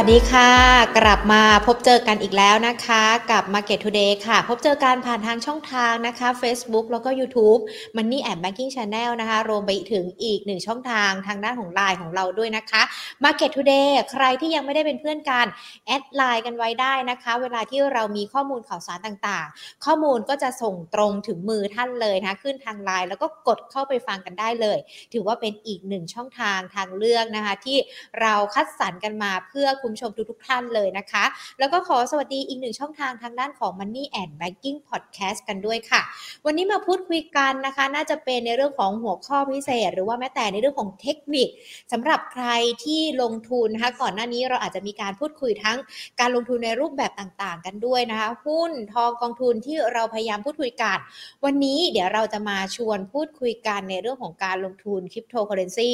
วัสดีค่ะ กลับมาพบเจอกันอีกแล้วนะคะ กับ Market Today ค่ะ พบเจอกันผ่านทางช่องทางนะคะ Facebook แล้วก็ YouTube Money and Banking Channel นะคะ รวมไปถึงอีกหนึ่งช่องทางทางด้านของไลน์ของเราด้วยนะคะ Market Today ใครที่ยังไม่ได้เป็นเพื่อนกัน แอดไลน์กันไว้ได้นะคะ เวลาที่เรามีข้อมูลข่าวสารต่างๆ ข้อมูลก็จะส่งตรงถึงมือท่านเลยนะขึ้นทางไลน์แล้วก็กดเข้าไปฟังกันได้เลย ถือว่าเป็นอีกหนึ่งช่องทางทางเลือกนะคะ ที่เราคัดสรรกันมาเพื่อคุณผู้ชมทุกๆท่านเลยนะคะ แล้วก็ขอสวัสดีอีกหนึ่งช่องทางทางด้านของ Money and Banking Podcast กันด้วยค่ะ วันนี้มาพูดคุยกันนะคะ น่าจะเป็นในเรื่องของหัวข้อพิเศษ หรือว่าแม้แต่ในเรื่องของเทคนิคสำหรับใครที่ลงทุนนะคะก่อนหน้านี้เราอาจจะมีการพูดคุยทั้งการลงทุนในรูปแบบต่างๆ กันด้วยนะคะหุ้นทองกองทุนที่เราพยายามพูดคุยกัน วันนี้เดี๋ยวเราจะมาชวนพูดคุยกันในเรื่องของการลงทุนคริปโตเคอเรนซี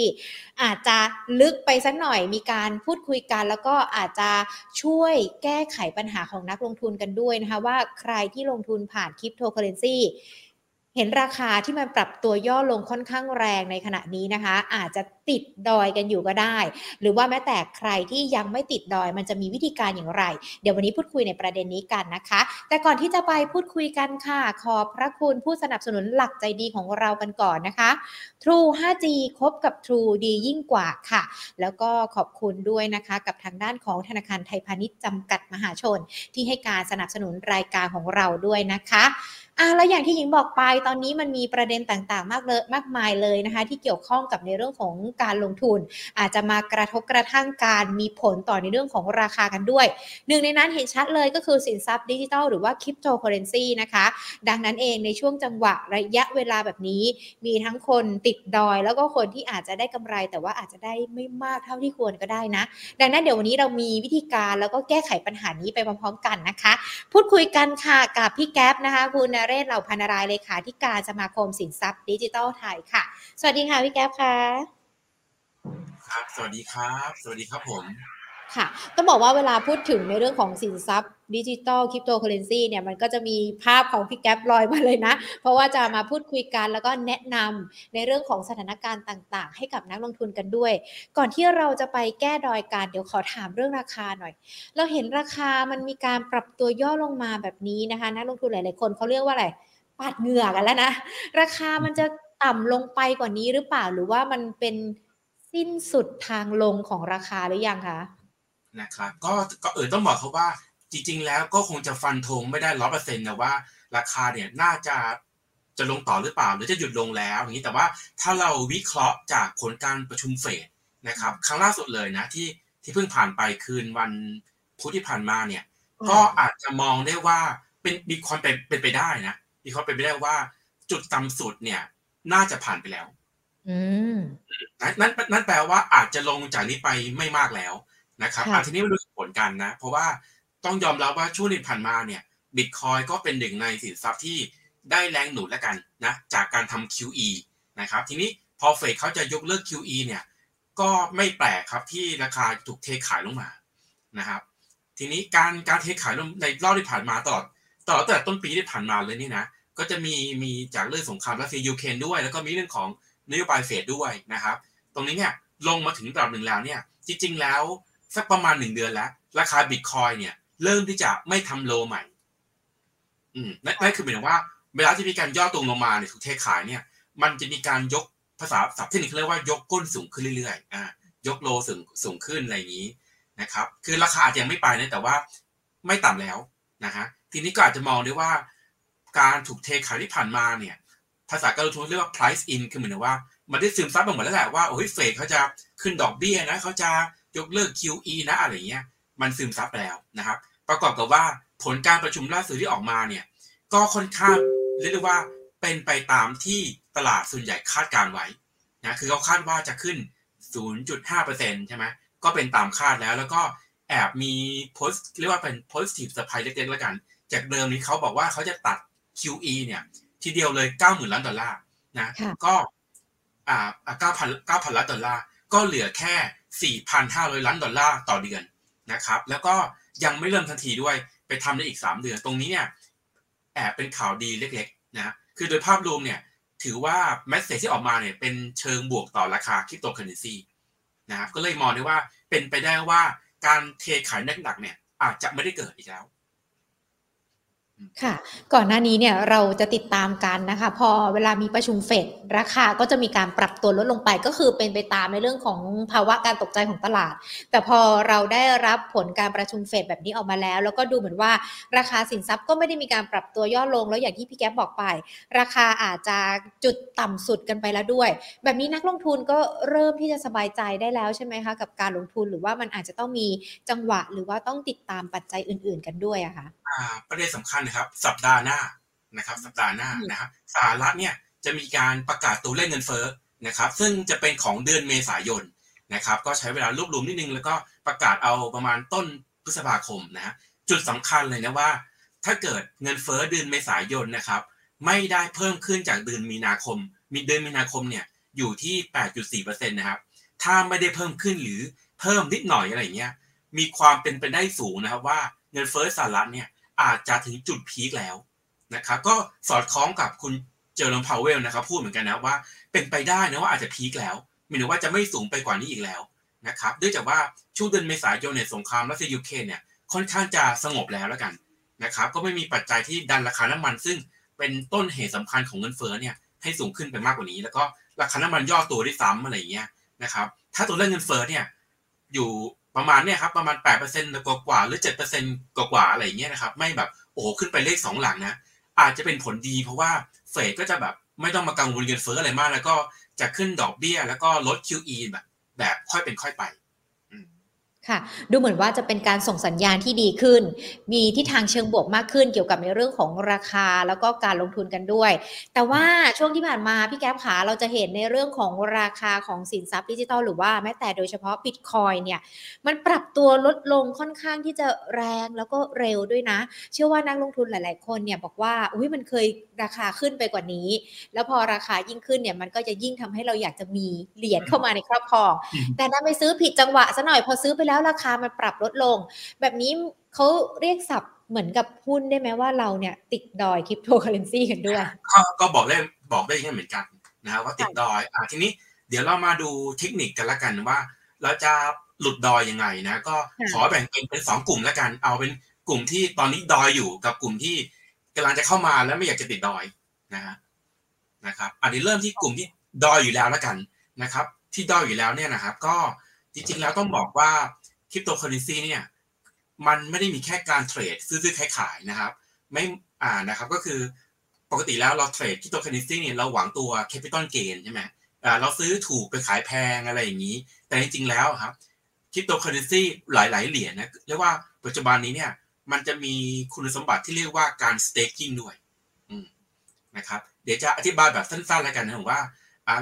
อาจจะลึกไปสักหน่อยมีการพูดคุยกันแล้วก็อาจจะช่วยแก้ไขปัญหาของนักลงทุนกันด้วยนะคะว่าใครที่ลงทุนผ่านคริปโตเคอเรนซี เห็นราคาที่มันปรับตัวย่อลงค่อนข้างแรงในขณะนี้นะคะ อาจจะติดดอยกันอยู่ก็ได้ หรือว่าแม้แต่ใครที่ยังไม่ติดดอยมันจะมีวิธีการอย่างไร เดี๋ยววันนี้พูดคุยในประเด็นนี้กันนะคะ แต่ก่อนที่จะไปพูดคุยกันค่ะ ขอบพระคุณผู้สนับสนุนหลักใจดีของเรากันก่อนนะคะ True 5G คบกับ True ดียิ่งกว่าค่ะ แล้วก็ขอบคุณด้วยนะคะ กับทางด้านของธนาคารไทยพาณิชย์จำกัดมหาชน ที่ให้การสนับสนุนรายการของเราด้วยนะคะ อะแล้วอย่างที่หญิงบอกไปตอนนี้มันมีประเด็นต่างๆ มากเลยมากมายเลยนะคะที่เกี่ยวข้องกับในเรื่องของการลงทุน อาจจะมากระทบกระทั่งการมีผลต่อในเรื่องของราคากันด้วย หนึ่งในนั้นเห็นชัดเลยก็คือสินทรัพย์ดิจิทัลหรือว่าคริปโตเคอเรนซีนะคะดังนั้นเองในช่วงจังหวะระยะเวลาแบบนี้ มีทั้งคนติดดอย แล้วก็คนที่อาจจะได้กำไร แต่ว่าอาจจะได้ไม่มากเท่าที่ควรก็ได้นะ ดังนั้นเดี๋ยววันนี้เรามีวิธีการแล้วก็แก้ไขปัญหานี้ไปพร้อมๆกันนะคะ พูดคุยกันค่ะกับพี่แก๊ปนะคะคุณนเรศเหล่าพรรณรายเลขาธิการสมาคมสินทรัพย์ดิจิทัลไทยค่ะ สวัสดีค่ะพี่แก๊ปค่ะครับสวัสดีครับ สวัสดีครับผมค่ะต้องบอกว่าเวลาพูดถึงในเรื่องของสินทรัพย์ ดิจิตอลคริปโตเคอเรนซีเนี่ยมันก็จะมีภาพของพี่แก๊ปลอยมาเลยนะ เพราะว่าจะมาพูดคุยกันแล้วก็แนะนำในเรื่องของสถานการณ์ต่าง ๆ ให้กับนักลงทุนกันด้วย ก่อนที่เราจะไปแก้ดอยกันเดี๋ยวขอถามเรื่องราคาหน่อย เราเห็นราคามันมีการปรับตัวย่อลงมาแบบนี้นะคะนักลงทุนหลาย ๆ คนเขาเรียกว่าอะไรปาดเหงื่อกันแล้วนะ ราคามันจะต่ำลงไปกว่านี้หรือเปล่าหรือว่ามันเป็นสิ้นสุดทางลงของราคาหรือยังคะนะครับก็ก็เออต้องบอกเขาว่า จริงๆ แล้วก็คงจะฟันธงไม่ได้ร้อยเปอร์เซ็นต์นะว่า ราคาเนี่ยน่าจะจะลงต่อหรือเปล่า หรือจะหยุดลงแล้วอย่างนี้แต่ว่าถ้าเราวิเคราะห์จากผลการประชุมเฟดนะครับครั้งล่าสุดเลยนะที่ที่เพิ่งผ่านไปคืนวันพุธที่ผ่านมาเนี่ยก็อาจจะมองได้ว่าเป็นมีความเป็นเป็นไปได้นะมีความเป็นไปได้ว่าจุดต่ำสุดเนี่ย น่าจะผ่านไปแล้วอืมนั่นนั่นแปลว่าอาจจะลงจากนี้ไปไม่มากแล้วนะครับอาทีนี้มาดูผลกันนะ เพราะว่า ต้องยอมรับว่าช่วงที่ผ่านมาเนี่ยบิตคอยก็เป็นหนึ่งในสินทรัพย์ที่ได้แรงหนุนแล้วกันนะจากการทำ QE นะครับทีนี้พอเฟดเขาจะยกเลิก QE เนี่ยก็ไม่แปลกครับที่ราคาถูกเทขายลงมานะครับทีนี้การการเทขายลงในรอบที่ผ่านมาตลอดตลอดแต่ต้นปีที่ผ่านมาเลยนี่นะก็จะมีมีจากเรื่องสงครามรัสเซียยูเครนด้วย แล้วก็มีเรื่องของนโยบายเฟดด้วยนะครับ ตรงนี้เนี่ยลงมาถึงระดับหนึ่งแล้วเนี่ยจริงๆแล้วสักประมาณหนึ่งเดือนแล้ว ราคาบิตคอยน์เนี่ย เริ่มที่จะไม่ทำ low ใหม่ อืมนั่นคือหมายถึงว่า เวลาที่มีการย่อตรงลงมาเนี่ยถูกเทขายเนี่ย มันจะมีการยกภาษาศัพท์เทคนิคเขาเรียกว่ายกก้นสูงขึ้นเรื่อยๆอ่ายกโลสูงสูงขึ้นอะไรอย่างนี้นะครับ คือราคาอาจจะยังไม่ไปนะแต่ว่าไม่ต่ำแล้วนะฮะทีนี้ก็อาจจะมองได้ว่า การถูกเทขายที่ผ่านมาเนี่ย ภาษาการลงทุนเรียกว่า price in คือเหมือนว่ามันได้ซึมซับไปหมดแล้วแหละว่าโอ้ยเฟดเขาจะขึ้นดอกเบี้ยนะเขาจะยกเลิก QE นะอะไรเงี้ย มันซึมซับไปแล้วนะครับ ประกอบกับว่าผลการประชุมล่าสุดที่ออกมาเนี่ย ก็ค่อนข้างเรียกได้ว่าเป็นไปตามที่ตลาดส่วนใหญ่คาดการณ์ไว้นะคือเขาคาดว่าจะขึ้น 0.5%ใช่ไหมก็เป็นตามคาดแล้วแล้วก็แอบมีโพสเรียกว่าเป็น positive surprise เล็กๆแล้วกัน จากเดิมนี้เขาบอกว่าเขาจะตัด QE เนี่ยทีเดียวเลย 90,000 ล้านดอลลาร์นะก็อ่า9,000 9,000 ล้านดอลลาร์ก็เหลือแค่ 4,500 ล้านดอลลาร์ต่อเดือนนะครับ แล้วก็ ยังไม่เริ่มทันทีด้วยไปทำได้อีก 3 เดือน ตรงนี้เนี่ยแอบเป็นข่าวดีเล็กๆนะคือโดยภาพรวมเนี่ยถือว่า message ที่ออกมาเนี่ยเป็นเชิงบวกต่อราคาคริปโตเคอเรนซีนะครับก็เลยมองได้ว่าเป็นไปได้ว่าการเทขายหนักๆเนี่ยอาจจะไม่ได้เกิดอีกแล้ว ค่ะ ก่อนหน้านี้เนี่ยเราจะติดตามกันนะคะ พอเวลามีประชุมเฟดราคาก็จะมีการปรับตัวลดลงไปก็คือเป็นไปตามในเรื่องของภาวะการตกใจของตลาด แต่พอเราได้รับผลการประชุมเฟดแบบนี้ออกมาแล้ว แล้วก็ดูเหมือนว่าราคาสินทรัพย์ก็ไม่ได้มีการปรับตัวย่อลง แล้วอย่างที่พี่แก๊บบอกไป ราคาอาจจะจุดต่ำสุดกันไปแล้วด้วย แบบนี้นักลงทุนก็เริ่มที่จะสบายใจได้แล้วใช่ไหมคะกับการลงทุนหรือว่ามันอาจจะต้องมีจังหวะ หรือว่าต้องติดตามปัจจัยอื่น ๆ กันด้วยอะคะ ประเด็นสำคัญนะครับ สัปดาห์หน้านะครับ สัปดาห์หน้านะครับสหรัฐเนี่ยจะมีการประกาศตัวเลขเงินเฟ้อนะครับ ซึ่งจะเป็นของเดือนเมษายนนะครับ ก็ใช้เวลารวบรวมนิดนึง แล้วก็ประกาศเอาประมาณต้นพฤษภาคมนะฮะจุดสำคัญเลยนะว่า ถ้าเกิดเงินเฟ้อเดือนเมษายนนะครับ ไม่ได้เพิ่มขึ้นจากเดือนมีนาคม มีเดือนมีนาคมเนี่ยอยู่ที่ 8.4%นะครับ ถ้าไม่ได้เพิ่มขึ้นหรือเพิ่มนิดหน่อยอะไรเงี้ย มีความเป็นไปได้สูงนะครับว่าเงินเฟ้อสหรัฐเนี่ย อาจจะถึงจุด peak แล้วนะครับก็สอดคล้องกับคุณเจอโรมพาวเวลล์นะครับพูดเหมือนกันนะว่าเป็นไปได้นะว่าอาจจะ peak แล้วหมายถึงว่าจะไม่สูงไปกว่านี้อีกแล้วนะครับเนื่องจากว่าช่วงเดือนเมษายนเนี่ยสงครามรัสเซียยูเครนเนี่ยค่อนข้างจะสงบแล้วแล้วกันนะครับก็ไม่มีปัจจัยที่ดันราคาน้ำมันซึ่งเป็นต้นเหตุสำคัญของเงินเฟ้อเนี่ยให้สูงขึ้นไปมากกว่านี้ แล้วก็ราคาน้ำมันย่อตัวด้วยซ้ำอะไรอย่างเงี้ยนะครับถ้าตัวเลขเงินเฟ้อเนี่ยอยู่ ประมาณเนี่ยครับประมาณ8%กว่ากว่าหรือ7%กว่ากว่าอะไรอย่างเงี้ยนะครับไม่แบบโอ้โหขึ้นไปเลขสองหลังนะอาจจะเป็นผลดีเพราะว่าเฟดก็จะแบบไม่ต้องมากังวลเงินเฟ้ออะไรมาก แล้วก็จะขึ้นดอกเบี้ย แล้วก็ลด QE แบบแบบค่อยเป็นค่อยไป ค่ะ ดูเหมือนว่าจะเป็นการส่งสัญญาณที่ดีขึ้น มีทิศทางเชิงบวกมากขึ้นเกี่ยวกับในเรื่องของราคาแล้วก็การลงทุนกันด้วย แต่ว่าช่วงที่ผ่านมาพี่แก๊ปขาเราจะเห็นในเรื่องของราคาของสินทรัพย์ดิจิทัลหรือว่าแม้แต่โดยเฉพาะบิตคอยเนี่ย มันปรับตัวลดลงค่อนข้างที่จะแรงแล้วก็เร็วด้วยนะ เชื่อว่านักลงทุนหลาย ๆ คนเนี่ยบอกว่าอุ้ยมันเคยราคาขึ้นไปกว่านี้ แล้วพอราคายิ่งขึ้นเนี่ยมันก็จะยิ่งทำให้เราอยากจะมีเหรียญเข้ามาในครอบครอง แต่ถ้าไปซื้อผิดจังหวะซะหน่อยพอซื้อไปแล้วราคามันปรับลดลง แบบนี้เขาเรียกศัพท์เหมือนกับหุ้นได้ไหมว่าเราเนี่ย ติดดอยคริปโตเคอเรนซีกันด้วย ก็บอกได้บอกได้ยังเหมือนกันนะว่าติดดอยอ่าทีนี้เดี๋ยวเรามาดูเทคนิคกันละกันว่า เราจะหลุดดอยยังไงนะก็ขอแบ่งเป็นเป็นสองกลุ่มละกัน เอาเป็นกลุ่มที่ตอนนี้ดอยอยู่กับกลุ่มที่กำลังจะเข้ามาแล้วไม่อยากจะติดดอยนะฮะนะครับอันนี้เริ่มที่กลุ่มที่ดอยอยู่แล้วละกันนะครับ ที่ดอยอยู่แล้วเนี่ยนะครับ ก็จริงๆแล้วต้องบอกว่า คริปโตเคอเรนซีเนี่ยมันไม่ได้มีแค่การเทรดซื้อๆขายๆนะครับ ไม่อ่านะครับก็คือปกติแล้วเรา trade คริปโตเคอเรนซีเนี่ยเราหวังตัว capital gain ใช่ไหมอ่าเราซื้อถูกไปขายแพงอะไรอย่างนี้ แต่จริงๆแล้วครับคริปโตเคอเรนซีหลายๆเหรียญนะเรียกว่าปัจจุบันนี้เนี่ยมันจะมีคุณสมบัติที่เรียกว่าการ staking ด้วยนะครับเดี๋ยวจะอธิบายแบบสั้นๆแล้วกันนะผมว่า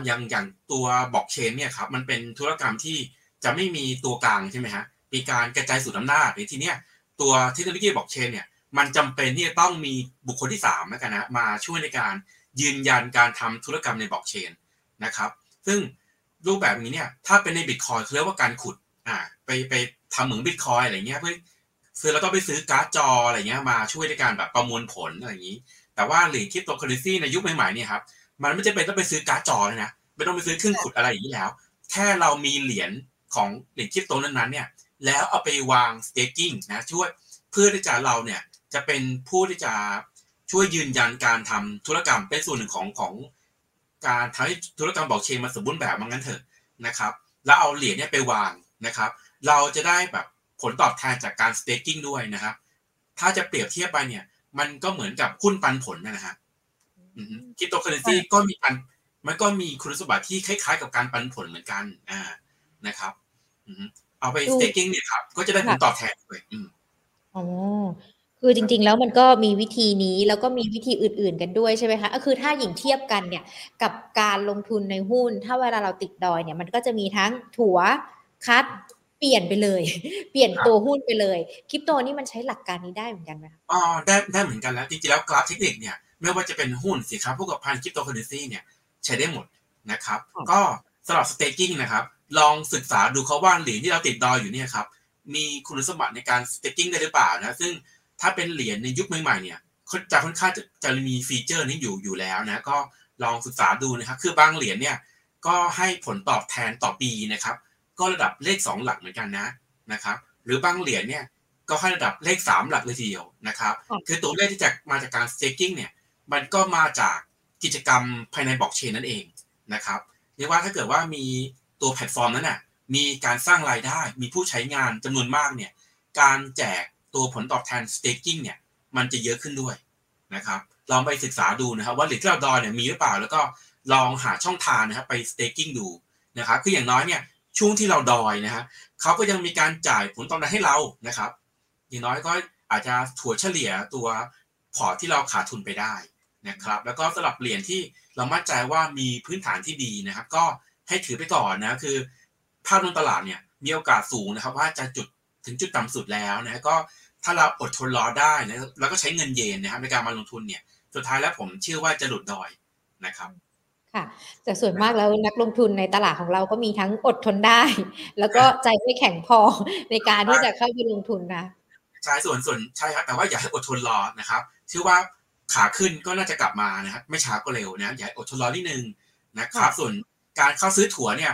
อย่างอย่างตัวบล็อกเชนเนี่ยครับมันเป็นธุรกรรมที่จะไม่มีตัวกลางใช่ไหมฮะ มีการกระจายศูนย์อำนาจในที่นี้ตัวเทคโนโลยีบล็อกเชนเนี่ยมันจำเป็นที่จะต้องมีบุคคลที่3แล้วกันนะมาช่วยในการยืนยันการทำธุรกรรมในบล็อกเชนนะครับซึ่งรูปแบบนี้เนี่ยถ้าเป็นในบิตคอยน์เรียกว่าการขุดอ่าไปไปทำเหมือนบิตคอยน์อะไรเงี้ยเพื่อซื้อแล้วต้องไปซื้อการ์ดจออะไรเงี้ยมาช่วยในการแบบประมวลผลอะไรอย่างนี้ แต่ว่าเหรียญคริปโตเคอเรนซีในยุคใหม่ๆเนี่ยครับมันไม่จำเป็นต้องไปซื้อการ์ดจอเลยนะไม่ต้องไปซื้อเครื่องขุดอะไรอย่างนี้แล้ว แค่เรามีเหรียญของเหรียญคริปโตนั้นๆเนี่ย แล้วเอาไปวาง staking นะช่วยเพื่อที่จะเราเนี่ยจะเป็นผู้ที่จะช่วยยืนยันการทำธุรกรรมเป็นส่วนหนึ่งของของการทำให้ธุรกรรมบล็อกเชนมาสมบูรณ์แบบมันงั้นเถอะนะครับแล้วเอาเหรียญเนี่ยไปวางนะครับ เราจะได้แบบผลตอบแทนจากการ staking ด้วยนะครับ ถ้าจะเปรียบเทียบไปเนี่ย มันก็เหมือนกับหุ้นปันผลนะฮะคริปโตเคอเรนซีก็มีปันมันก็มีคุณสมบัติที่คล้ายๆ กับการปันผลเหมือนกันอ่านะครับ เอาไป staking เนี่ยครับ ก็จะได้ผลตอบแทนเลยอ๋อคือจริงๆ แล้วมันก็มีวิธีนี้แล้วก็มีวิธีอื่นๆกันด้วยใช่ไหมคะก็คือถ้าหญิงเทียบกันเนี่ยกับการลงทุนในหุ้น ถ้าเวลาเราติดดอยเนี่ยมันก็จะมีทั้งถัวคัดเปลี่ยนไปเลย เปลี่ยนตัวหุ้นไปเลยคริปโตนี่มันใช้หลักการนี้ได้เหมือนกันไหมอ๋อได้ได้เหมือนกันแล้วจริงๆแล้วกราฟเทคนิคเนี่ยไม่ว่าจะเป็นหุ้นสินค้าโภคภัณฑ์คริปโตเคอเรนซีเนี่ยใช้ได้หมดนะครับ ก็สำหรับ staking นะครับ ลองศึกษาดูครับว่าเหรียญที่เราติดดอยอยู่เนี่ยครับมีคุณสมบัติในการ staking ได้หรือเปล่านะซึ่งถ้าเป็นเหรียญในยุคใหม่ๆเนี่ยจะค่อนข้างจะจะมี feature นี้อยู่อยู่แล้วนะก็ลองศึกษาดูนะครับ คือบางเหรียญเนี่ยก็ให้ผลตอบแทนต่อปีนะครับ ก็ระดับเลข 2 หลักเหมือนกันนะนะครับรือบางเหรียญเนี่ยก็ให้ระดับเลขสามหลักเลยทีเดียวนะครับ คือตัวเลขที่จะมาจากการ staking เนี่ยมันก็มาจากกิจกรรมภายในบล็อกเชนนั่นเองนะครับเรียกว่าถ้าเกิดว่ามี ตัวแพลตฟอร์มนั้นน่ะมีการสร้างรายได้มีผู้ใช้งานจำนวนมากเนี่ยการแจกตัวผลตอบแทน staking เนี่ยมันจะเยอะขึ้นด้วยนะครับลองไปศึกษาดูนะครับว่าหรียญที่เราดอยเนี่ยมีหรือเปล่า แล้วก็ลองหาช่องทางนะครับไป staking ดูนะครับคืออย่างน้อยเนี่ยช่วงที่เราดอยนะฮะเขาก็ยังมีการจ่ายผลตอบแทนให้เรานะครับ อย่างน้อยก็อาจจะถัวเฉลี่ยตัวพอร์ตที่เราขาดทุนไปได้นะครับแล้วก็สำหรับเหรียญที่เรามั่นใจว่ามีพื้นฐานที่ดีนะครับ ก็ ให้ถือไปก่อนนะคือภาพรวมตลาดเนี่ยมีโอกาสสูงนะครับ ว่าจะจุดถึงจุดต่ำสุดแล้วนะก็ถ้าเราอดทนรอได้นะแล้วก็ใช้เงินเยนนะครับในการมาลงทุนเนี่ยสุดท้ายแล้วผมเชื่อว่าจะหลุดดอยนะครับค่ะแต่ส่วนมากแล้วนักลงทุนในตลาดของเราก็มีทั้งอดทนได้ แล้วก็ใจไม่แข็งพอในการที่จะเข้าไปลงทุนนะใช่ส่วนส่วนใช่ครับแต่ว่าอย่าให้อดทนรอนะครับเชื่อว่าขาขึ้นก็น่าจะกลับมานะครับไม่ช้าก็เร็วนะอย่าอดทนรอนิดนึงนะครับส่วน การเข้าซื้อถั่วเนี่ย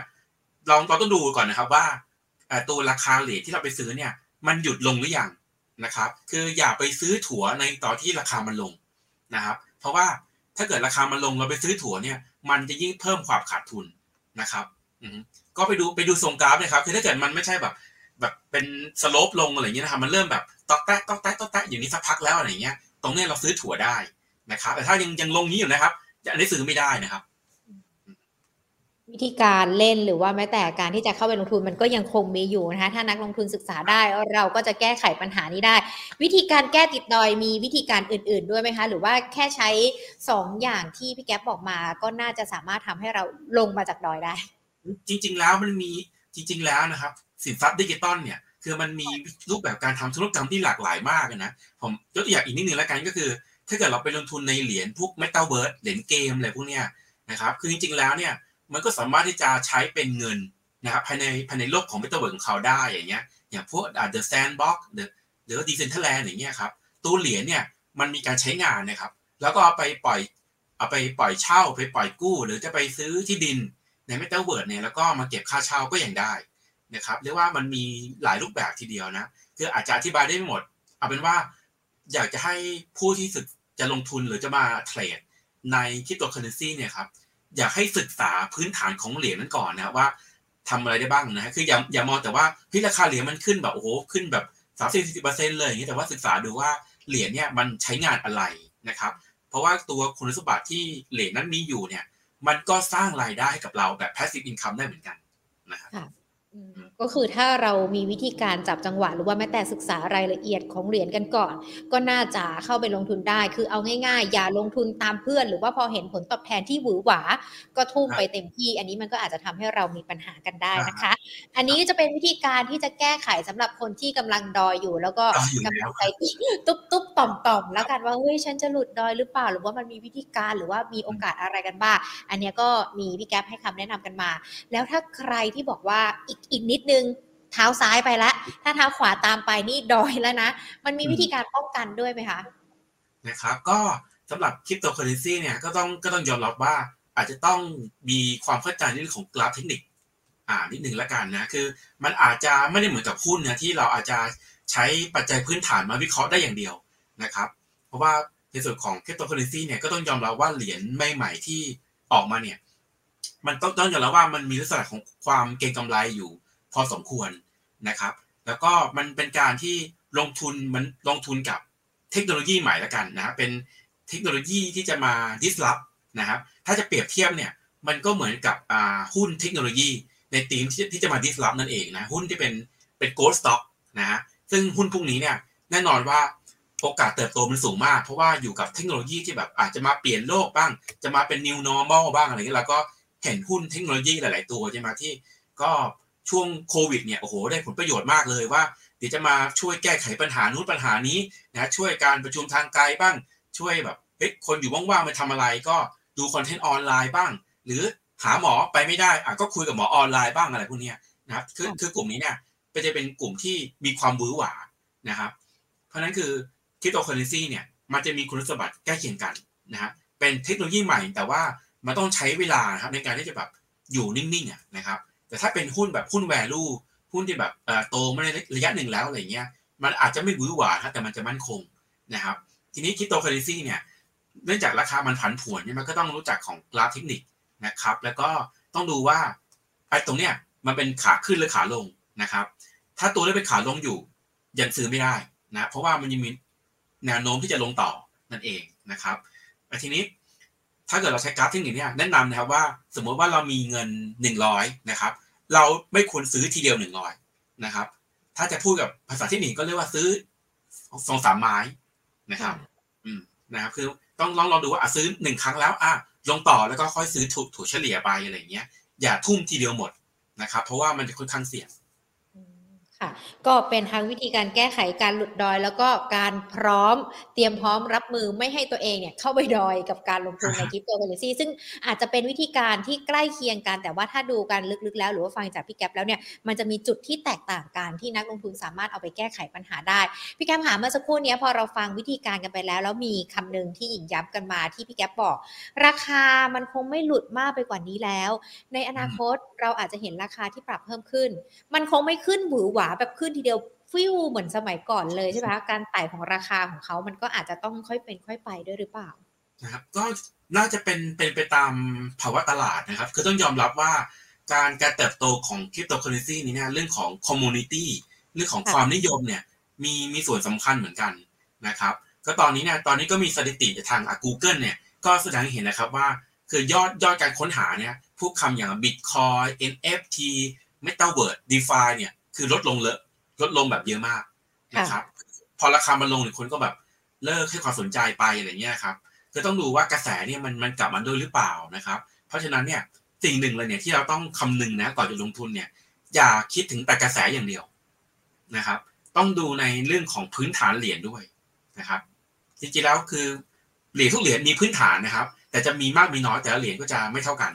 ลองเราต้องดูก่อนนะครับว่าตัวราคาเหรียญที่เราไปซื้อเนี่ย มันหยุดลงหรือยังนะครับ คืออย่าไปซื้อถั่วในตอนที่ราคามันลงนะครับ เพราะว่าถ้าเกิดราคามันลงเราไปซื้อถั่วเนี่ย มันจะยิ่งเพิ่มความขาดทุนนะครับก็ไปดูไปดูทรงกราฟนะครับ คือถ้าเกิดมันไม่ใช่แบบ แบบเป็นสโลปลงอะไรอย่างเงี้ยนะครับมันเริ่มแบบตอกแตกตอกแตกตอกแตกอย่างนี้สักพักแล้วอะไรเงี้ย ตรงนี้เราซื้อถั่วได้นะครับ แต่ถ้ายังยังลงนี้อยู่นะครับอันนี้ซื้อไม่ได้นะครับ วิธีการเล่นหรือว่าแม้แต่การที่จะเข้าไปลงทุนมันก็ยังคงมีอยู่นะคะถ้านักลงทุนศึกษาได้เราก็จะแก้ไขปัญหานี้ได้ วิธีการแก้ติดดอยมีวิธีการอื่น ๆ ด้วยไหมคะ หรือว่าแค่ใช้ 2 อย่างที่พี่แก๊ปบอกมาก็น่าจะสามารถทำให้เราลงมาจากดอยได้ จริง ๆ แล้วมันมีจริง ๆ แล้วนะครับ สินทรัพย์ดิจิตอลเนี่ยคือมันมีรูปแบบการทำธุรกรรมที่หลากหลายมากนะผมยกตัวอย่างอีกนิดนึงแล้วกันก็คือ ถ้าเกิดเราไปลงทุนในเหรียญพวกเมตาเวิร์สเหรียญเกมอะไรพวกเนี้ยนะครับคือจริงๆแล้วเนี่ย มันก็สามารถที่จะใช้เป็นเงินนะครับภายในภายในโลกของเมตาเวิร์สของเขาได้อย่างเงี้ยอย่างพวกอ่า The Sandbox หรือหรือ Decentraland อย่างเงี้ยครับตัวเหรียญเนี่ยมันมีการใช้งานนะครับ แล้วก็เอาไปปล่อยเอาไปปล่อยเช่าไปปล่อยกู้ หรือจะไปซื้อที่ดินในเมตาเวิร์สเนี่ยแล้วก็มาเก็บค่าเช่าก็ยังได้นะครับเรียกว่ามันมีหลายรูปแบบทีเดียวนะคืออาจจะอธิบายได้ไม่หมด เอาเป็นว่าอยากจะให้ผู้ที่สึกจะลงทุนหรือจะมาเทรดในคริปโตเคอเรนซีเนี่ยครับ อยากให้ศึกษาพื้นฐานของเหรียญนั้นก่อนนะครับว่าทำอะไรได้บ้างนะฮะคืออย่าอย่ามองแต่ว่าพี่ราคาเหรียญมันขึ้นแบบโอ้โหขึ้นแบบสามสิบสี่สิบเปอร์เซ็นต์เลยอย่างนี้แต่ว่าศึกษาดูว่าเหรียญเนี่ยมันใช้งานอะไรนะครับ เพราะว่าตัวคุณสมบัติที่เหรียญนั้นมีอยู่เนี่ย มันก็สร้างรายได้ให้กับเราแบบ passive income ได้เหมือนกันนะครับ ก็คือถ้าเรามีวิธีการจับจังหวะหรือว่าแม้แต่ศึกษารายละเอียดของเหรียญกันก่อน ก็น่าจะเข้าไปลงทุนได้ คือเอาง่ายๆ อย่าลงทุนตามเพื่อน หรือว่าพอเห็นผลตอบแทนที่หวือหวา ก็ทุ่มไปเต็มที่ อันนี้มันก็อาจจะทำให้เรามีปัญหากันได้นะคะ อันนี้จะเป็นวิธีการที่จะแก้ไขสำหรับคนที่กำลังดอยอยู่ แล้วก็กำลังใจตุ๊บตุ๊บต่อมต่อมแล้วกันว่าเฮ้ยฉันจะหลุดดอยหรือเปล่า หรือว่ามันมีวิธีการหรือว่ามีโอกาสอะไรกันบ้างอันนี้ก็มีพี่แก๊ปให้คำแนะนำกันมา แล้วถ้าใครที่บอกว่าอีกอีกนิดนึงเท้าซ้ายไปแล้วถ้าเท้าขวาตามไปนี่ดอยแล้วนะ มันมีวิธีการป้องกันด้วยไหมคะนะครับก็สำหรับคริปโตเคอเรนซีเนี่ยก็ต้องก็ต้องยอมรับว่าอาจจะต้องมีความเข้าใจในเรื่องของกราฟเทคนิคอ่านิดหนึ่งละกันนะคือ มันอาจจะไม่ได้เหมือนกับหุ้นนะที่เราอาจจะใช้ปัจจัยพื้นฐานมาวิเคราะห์ได้อย่างเดียวนะครับ เพราะว่าในส่วนของคริปโตเคอเรนซีเนี่ยก็ต้องยอมรับว่าเหรียญใหม่ๆที่ออกมาเนี่ย มันต้องต้องยอมรับว่ามันมีลักษณะของความเก็งกำไรอยู่ พอสมควรนะครับ แล้วก็มันเป็นการที่ลงทุนมันลงทุนกับเทคโนโลยีใหม่ละกันนะเป็นเทคโนโลยีที่จะมา disrupt นะครับ ถ้าจะเปรียบเทียบเนี่ยมันก็เหมือนกับหุ้นเทคโนโลยี ในทีมที่ที่จะมา disrupt นั่นเองนะหุ้นที่เป็นเป็น g o ล d stock นะฮะซึ่งหุ้นพวกนี้เนี่ยแน่นอนว่าโอกาสเติบโตมันสูงมาก เพราะว่าอยู่กับเทคโนโลยีที่แบบอาจจะมาเปลี่ยนโลกบ้าง จะมาเป็น new normal บ้างอะไรเงี้ยแล้วก็ เห็นหุ้นเทคโนโลยีหลาย ๆ ตัวใช่ไหมที่ก็ช่วงโควิดเนี่ยโอ้โหได้ผลประโยชน์มากเลยว่า เดี๋ยวจะมาช่วยแก้ไขปัญหานู้นปัญหานี้นะช่วยการประชุมทางไกลบ้างช่วยแบบเฮ้ยคนอยู่ว่างๆมาทำอะไร ก็ดูคอนเทนต์ออนไลน์บ้าง หรือหาหมอไปไม่ได้อะก็คุยกับหมอออนไลน์บ้างอะไรพวกนี้นะครับคือคือกลุ่มนี้เนี่ยก็จะเป็นกลุ่มที่มีความหวือหวานะครับ เพราะนั้นคือคริปโตเคอเรนซีเนี่ยมันจะมีคุณสมบัติใกล้เคียงกันนะฮะเป็นเทคโนโลยีใหม่แต่ว่า มันต้องใช้เวลาครับในการที่จะแบบอยู่นิ่งๆนะครับ แต่ถ้าเป็นหุ้นแบบหุ้น value หุ้นที่แบบโตมาในระยะหนึ่งแล้วอะไรเงี้ย มันอาจจะไม่หวือหวาแต่มันจะมั่นคงนะครับ ทีนี้คริปโตเคอเรนซีเนี่ยเนื่องจากราคามันผันผวนเนี่ยมันก็ต้องรู้จักของกราฟเทคนิคนะครับ แล้วก็ต้องดูว่าไอ้ตรงเนี้ยมันเป็นขาขึ้นหรือขาลงนะครับ ถ้าตัวใดเป็นขาลงอยู่ยังซื้อไม่ได้นะเพราะว่ามันยังมีแนวโน้มที่จะลงต่อนั่นเองนะครับทีนี้ ถ้าเกิดเราใช้กราฟเทคนิคเนี่ยแนะนำนะครับว่า สมมติว่าเรามีเงินหนึ่งร้อยนะครับ เราไม่ควรซื้อทีเดียวหนึ่งร้อยนะครับ ถ้าจะพูดกับภาษาเทคนิคก็เรียกว่าซื้อสองสามไม้นะครับ อืมนะครับ คือต้องลองลองดูว่าซื้อหนึ่งครั้งแล้วอะลงต่อแล้วก็ค่อยซื้อถูกถูกเฉลี่ยไปอะไรเงี้ย อย่าทุ่มทีเดียวหมดนะครับ เพราะว่ามันจะค่อนข้างเสี่ยง ค่ะ ก็เป็นทั้งวิธีการแก้ไขการหลุดดอย แล้วก็การพร้อมเตรียมพร้อมรับมือไม่ให้ตัวเองเนี่ยเข้าไปดอยกับการลงทุนในคริปโตเคอเรนซีซึ่งอาจจะเป็นวิธีการที่ใกล้เคียงกัน แต่ว่าถ้าดูกันลึกๆแล้ว หรือว่าฟังจากพี่แก๊ปแล้วเนี่ยมันจะมีจุดที่แตกต่างกันที่นักลงทุนสามารถเอาไปแก้ไขปัญหาได้ พี่แก๊ปหาเมื่อสักครู่นี้พอเราฟังวิธีการกันไปแล้ว แล้วมีคำนึงที่หญิงย้ำกันมาที่พี่แก๊ปบอก ราคามันคงไม่หลุดมากไปกว่านี้แล้ว ในอนาคตเราอาจจะเห็นราคาที่ปรับเพิ่มขึ้น มันคงไม่ขึ้นหวือหวาแบบขึ้นทีเดียวฟิ้วเหมือนสมัยก่อนเลยใช่ไหมคะการไต่ของราคาของเขามันก็อาจจะต้องค่อยเป็นค่อยไปด้วยหรือเปล่านะครับก็น่าจะเป็นเป็นไปตามภาวะตลาดนะครับ คือต้องยอมรับว่าการการเติบโตของคริปโตเคอเรนซีนี้เนี่ยเรื่องของ community เรื่องของความนิยมเนี่ยมีมีส่วนสำคัญเหมือนกันนะครับ ก็ตอนนี้เนี่ยตอนนี้ก็มีสถิติจากทาง Google เนี่ยก็แสดงให้เห็นนะครับว่า คือยอดยอดการค้นหาเนี่ยพวกคำอย่าง Bitcoin NFT Metaverse DeFi เนี่ย คือลดลงเลยลดลงแบบเยอะมากนะครับ พอราคามันลงเนี่ยคนก็แบบเลิกให้ความสนใจไปอะไรเงี้ยครับก็ต้องดูว่ากระแสเนี่ยมันมันกลับมาด้วยหรือเปล่านะครับ เพราะฉะนั้นเนี่ยสิ่งหนึ่งเลยเนี่ยที่เราต้องคำนึงนะก่อนจะลงทุนเนี่ย อย่าคิดถึงแต่กระแสอย่างเดียวนะครับ ต้องดูในเรื่องของพื้นฐานเหรียญด้วยนะครับจริงๆแล้วคือเหรียญทุกเหรียญมีพื้นฐานนะครับ แต่จะมีมากมีน้อยแต่ละเหรียญก็จะไม่เท่ากัน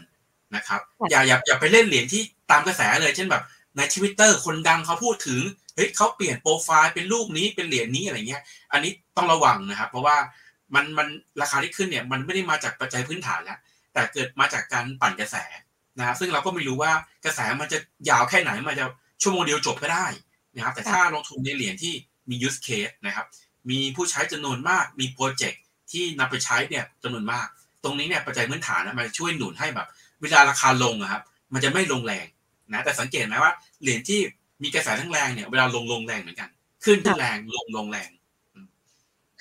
นะครับ อย่าอย่าอย่าไปเล่นเหรียญที่ตามกระแสเลยเช่นแบบ ในทวิตเตอร์คนดังเขาพูดถึงเฮ้ยเขาเปลี่ยนโปรไฟล์เป็นรูปนี้เป็นเหรียญนี้อะไรเงี้ย อันนี้ต้องระวังนะครับ เพราะว่ามันมันราคาที่ขึ้นเนี่ยมันไม่ได้มาจากปัจจัยพื้นฐานแล้วแต่เกิดมาจากการปั่นกระแสนะครับซึ่งเราก็ไม่รู้ว่ากระแสมันจะยาวแค่ไหนมันจะชั่วโมงเดียวจบก็ได้นะครับ แต่ถ้าลงทุนในเหรียญที่มียูสเคสนะครับ มีผู้ใช้จำนวนมากมีโปรเจกต์ที่นำไปใช้เนี่ยจำนวนมาก ตรงนี้เนี่ยปัจจัยพื้นฐานมันช่วยหนุนให้แบบ เวลาราคาลงอะครับ มันจะไม่ลงแรง นะแต่สังเกตไหมว่าเหรียญที่มีกระแสทั้งแรงเนี่ยเวลาลงลงแรงเหมือนกัน ขึ้นขึ้นแรงลงลงแรง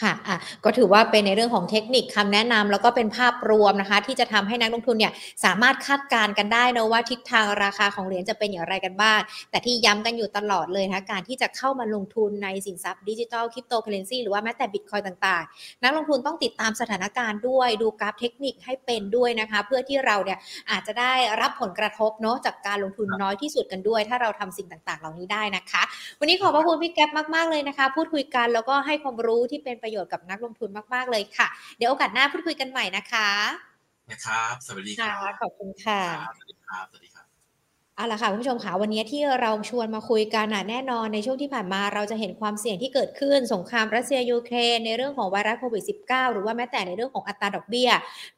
ค่ะอะ ก็ถือว่าเป็นในเรื่องของเทคนิคคำแนะนำแล้วก็เป็นภาพรวมนะคะ ที่จะทำให้นักลงทุนเนี่ยสามารถคาดการณ์กันได้นะว่าทิศทางราคาของเหรียญจะเป็นอย่างไรกันบ้าง แต่ที่ย้ำกันอยู่ตลอดเลยนะคะการที่จะเข้ามาลงทุนในสินทรัพย์ดิจิทัลคริปโตเคอเรนซีหรือว่าแม้แต่บิตคอยน์ต่างๆ นักลงทุนต้องติดตามสถานการณ์ด้วย ดูกราฟเทคนิคให้เป็นด้วยนะคะ เพื่อที่เราเนี่ยอาจจะได้รับผลกระทบเนาะจากการลงทุนน้อยที่สุดกันด้วย ถ้าเราทำสิ่งต่างๆ เหล่านี้ได้นะคะ วันนี้ขอบพระคุณพี่แก๊ปมากๆเลยนะคะ พูดคุยกันแล้วก็ให้ความรู้ที่เป็นประโยชน์กับนักลงทุนมาก ๆ เลยค่ะ เดี๋ยวโอกาสหน้าพูดคุยกันใหม่นะคะนะครับสวัสดีครับขอบคุณค่ะสวัสดีครับสวัสดี เอาละค่ะคุณผู้ชมค่ะวันนี้ที่เราชวนมาคุยกันแน่นอนในช่วงที่ผ่านมาเราจะเห็นความเสี่ยงที่เกิดขึ้น สงครามรัสเซียยูเครนในเรื่องของไวรัสโควิด -19 หรือว่าแม้แต่ในเรื่องของอัตราดอกเบี้ย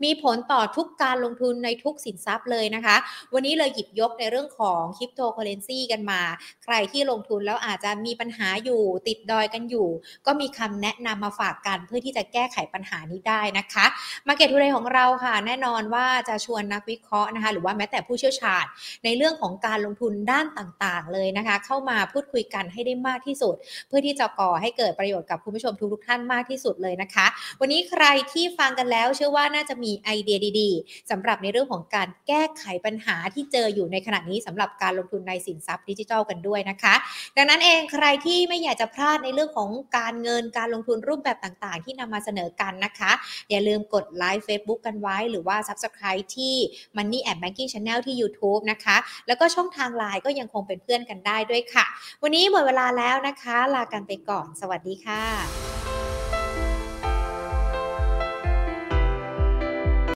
มีผลต่อทุกการลงทุนในทุกสินทรัพย์เลยนะคะ วันนี้เลยหยิบยกในเรื่องของคริปโตเคอเรนซีกันมา ใครที่ลงทุนแล้วอาจจะมีปัญหาอยู่ติดดอยกันอยู่ ก็มีคำแนะนำมาฝากกันเพื่อที่จะแก้ไขปัญหานี้ได้นะคะMarket Today ของเราค่ะ แน่นอนว่าจะชวนนักวิเคราะห์นะคะ หรือว่าแม้แต่ผู้เชี่ยวชาญในเรื่องของการลงทุนด้านต่างๆ เลยนะคะ เข้ามาพูดคุยกันให้ได้มากที่สุด เพื่อที่จะก่อให้เกิดประโยชน์กับคุณผู้ชมทุกๆท่านมากที่สุดเลยนะคะ วันนี้ใครที่ฟังกันแล้วเชื่อว่าน่าจะมีไอเดียดีๆสำหรับในเรื่องของการแก้ไขปัญหาที่เจออยู่ในขณะนี้สำหรับการลงทุนในสินทรัพย์ดิจิทัลกันด้วยนะคะ ดังนั้นเองใครที่ไม่อยากจะพลาดในเรื่องของการเงินการลงทุนรูปแบบต่างๆ ที่นำมาเสนอกันนะคะ อย่าลืมกดไลค์ Facebook กันไว้ หรือว่า Subscribe ที่ Money and Banking Channel ที่ YouTube นะคะ แล้วกก็ช่องทางไลน์ก็ยังคงเป็นเพื่อนกันได้ด้วยค่ะ วันนี้หมดเวลาแล้วนะคะ ลากันไปก่อน สวัสดีค่ะ